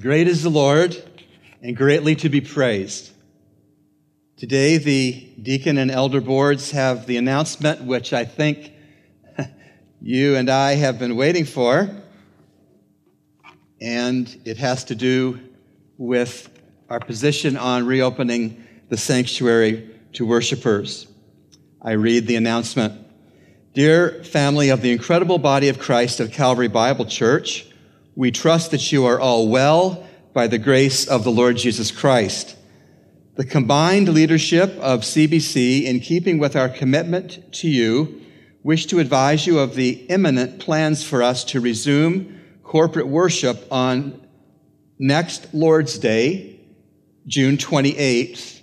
Great is the Lord and greatly to be praised. Today, the deacon and elder boards have the announcement which I think you and I have been waiting for, and it has to do with our position on reopening the sanctuary to worshipers. I read the announcement. Dear family of the incredible body of Christ of Calvary Bible Church, we trust that you are all well by the grace of the Lord Jesus Christ. The combined leadership of CBC, in keeping with our commitment to you, wish to advise you of the imminent plans for us to resume corporate worship on next Lord's Day, June 28th,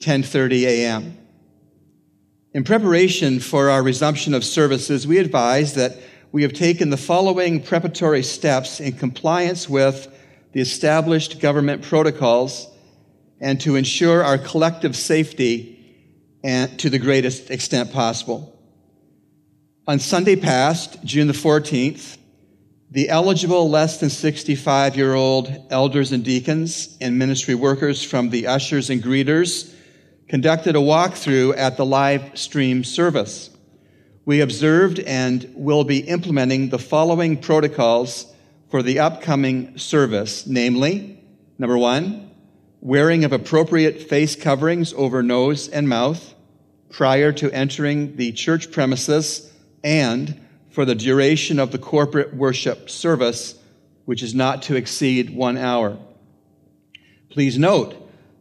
10:30 a.m. In preparation for our resumption of services, we advise that we have taken the following preparatory steps in compliance with the established government protocols and to ensure our collective safety and to the greatest extent possible. On Sunday past, June the 14th, the eligible less than 65 year old elders and deacons and ministry workers from the ushers and greeters conducted a walkthrough at the live stream service we observed and will be implementing the following protocols for the upcoming service, namely, number one, wearing of appropriate face coverings over nose and mouth prior to entering the church premises and for the duration of the corporate worship service, which is not to exceed one hour. Please note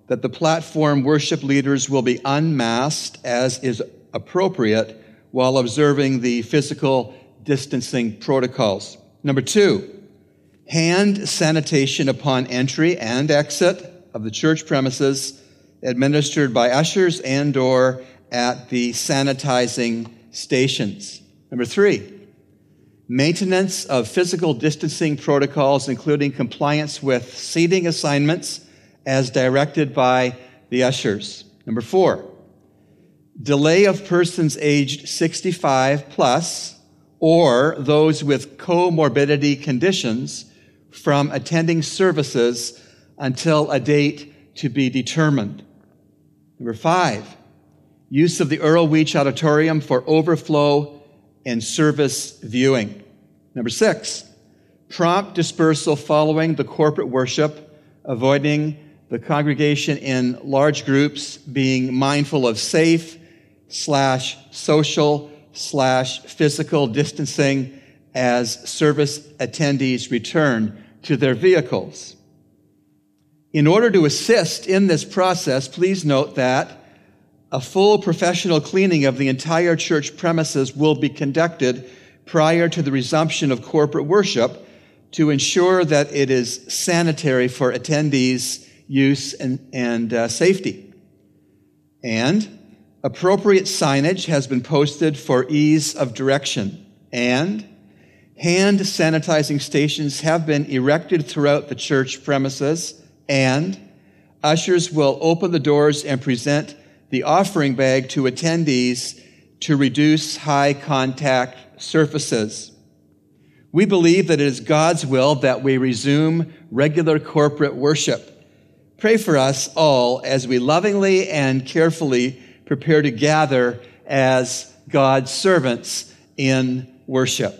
that the platform worship leaders will be unmasked as is appropriate while observing the physical distancing protocols. Number two, hand sanitation upon entry and exit of the church premises administered by ushers and or at the sanitizing stations. Number three, maintenance of physical distancing protocols, including compliance with seating assignments as directed by the ushers. Number four, delay of persons aged 65 plus or those with comorbidity conditions from attending services until a date to be determined. Number five, use of the Earl Weech Auditorium for overflow and service viewing. Number six, prompt dispersal following the corporate worship, avoiding the congregation in large groups, being mindful of safe, slash social slash physical distancing as service attendees return to their vehicles. In order to assist in this process, please note that a full professional cleaning of the entire church premises will be conducted prior to the resumption of corporate worship to ensure that it is sanitary for attendees' use and, and uh, safety. And Appropriate signage has been posted for ease of direction, and hand sanitizing stations have been erected throughout the church premises, and ushers will open the doors and present the offering bag to attendees to reduce high contact surfaces. We believe that it is God's will that we resume regular corporate worship. Pray for us all as we lovingly and carefully prepare to gather as God's servants in worship.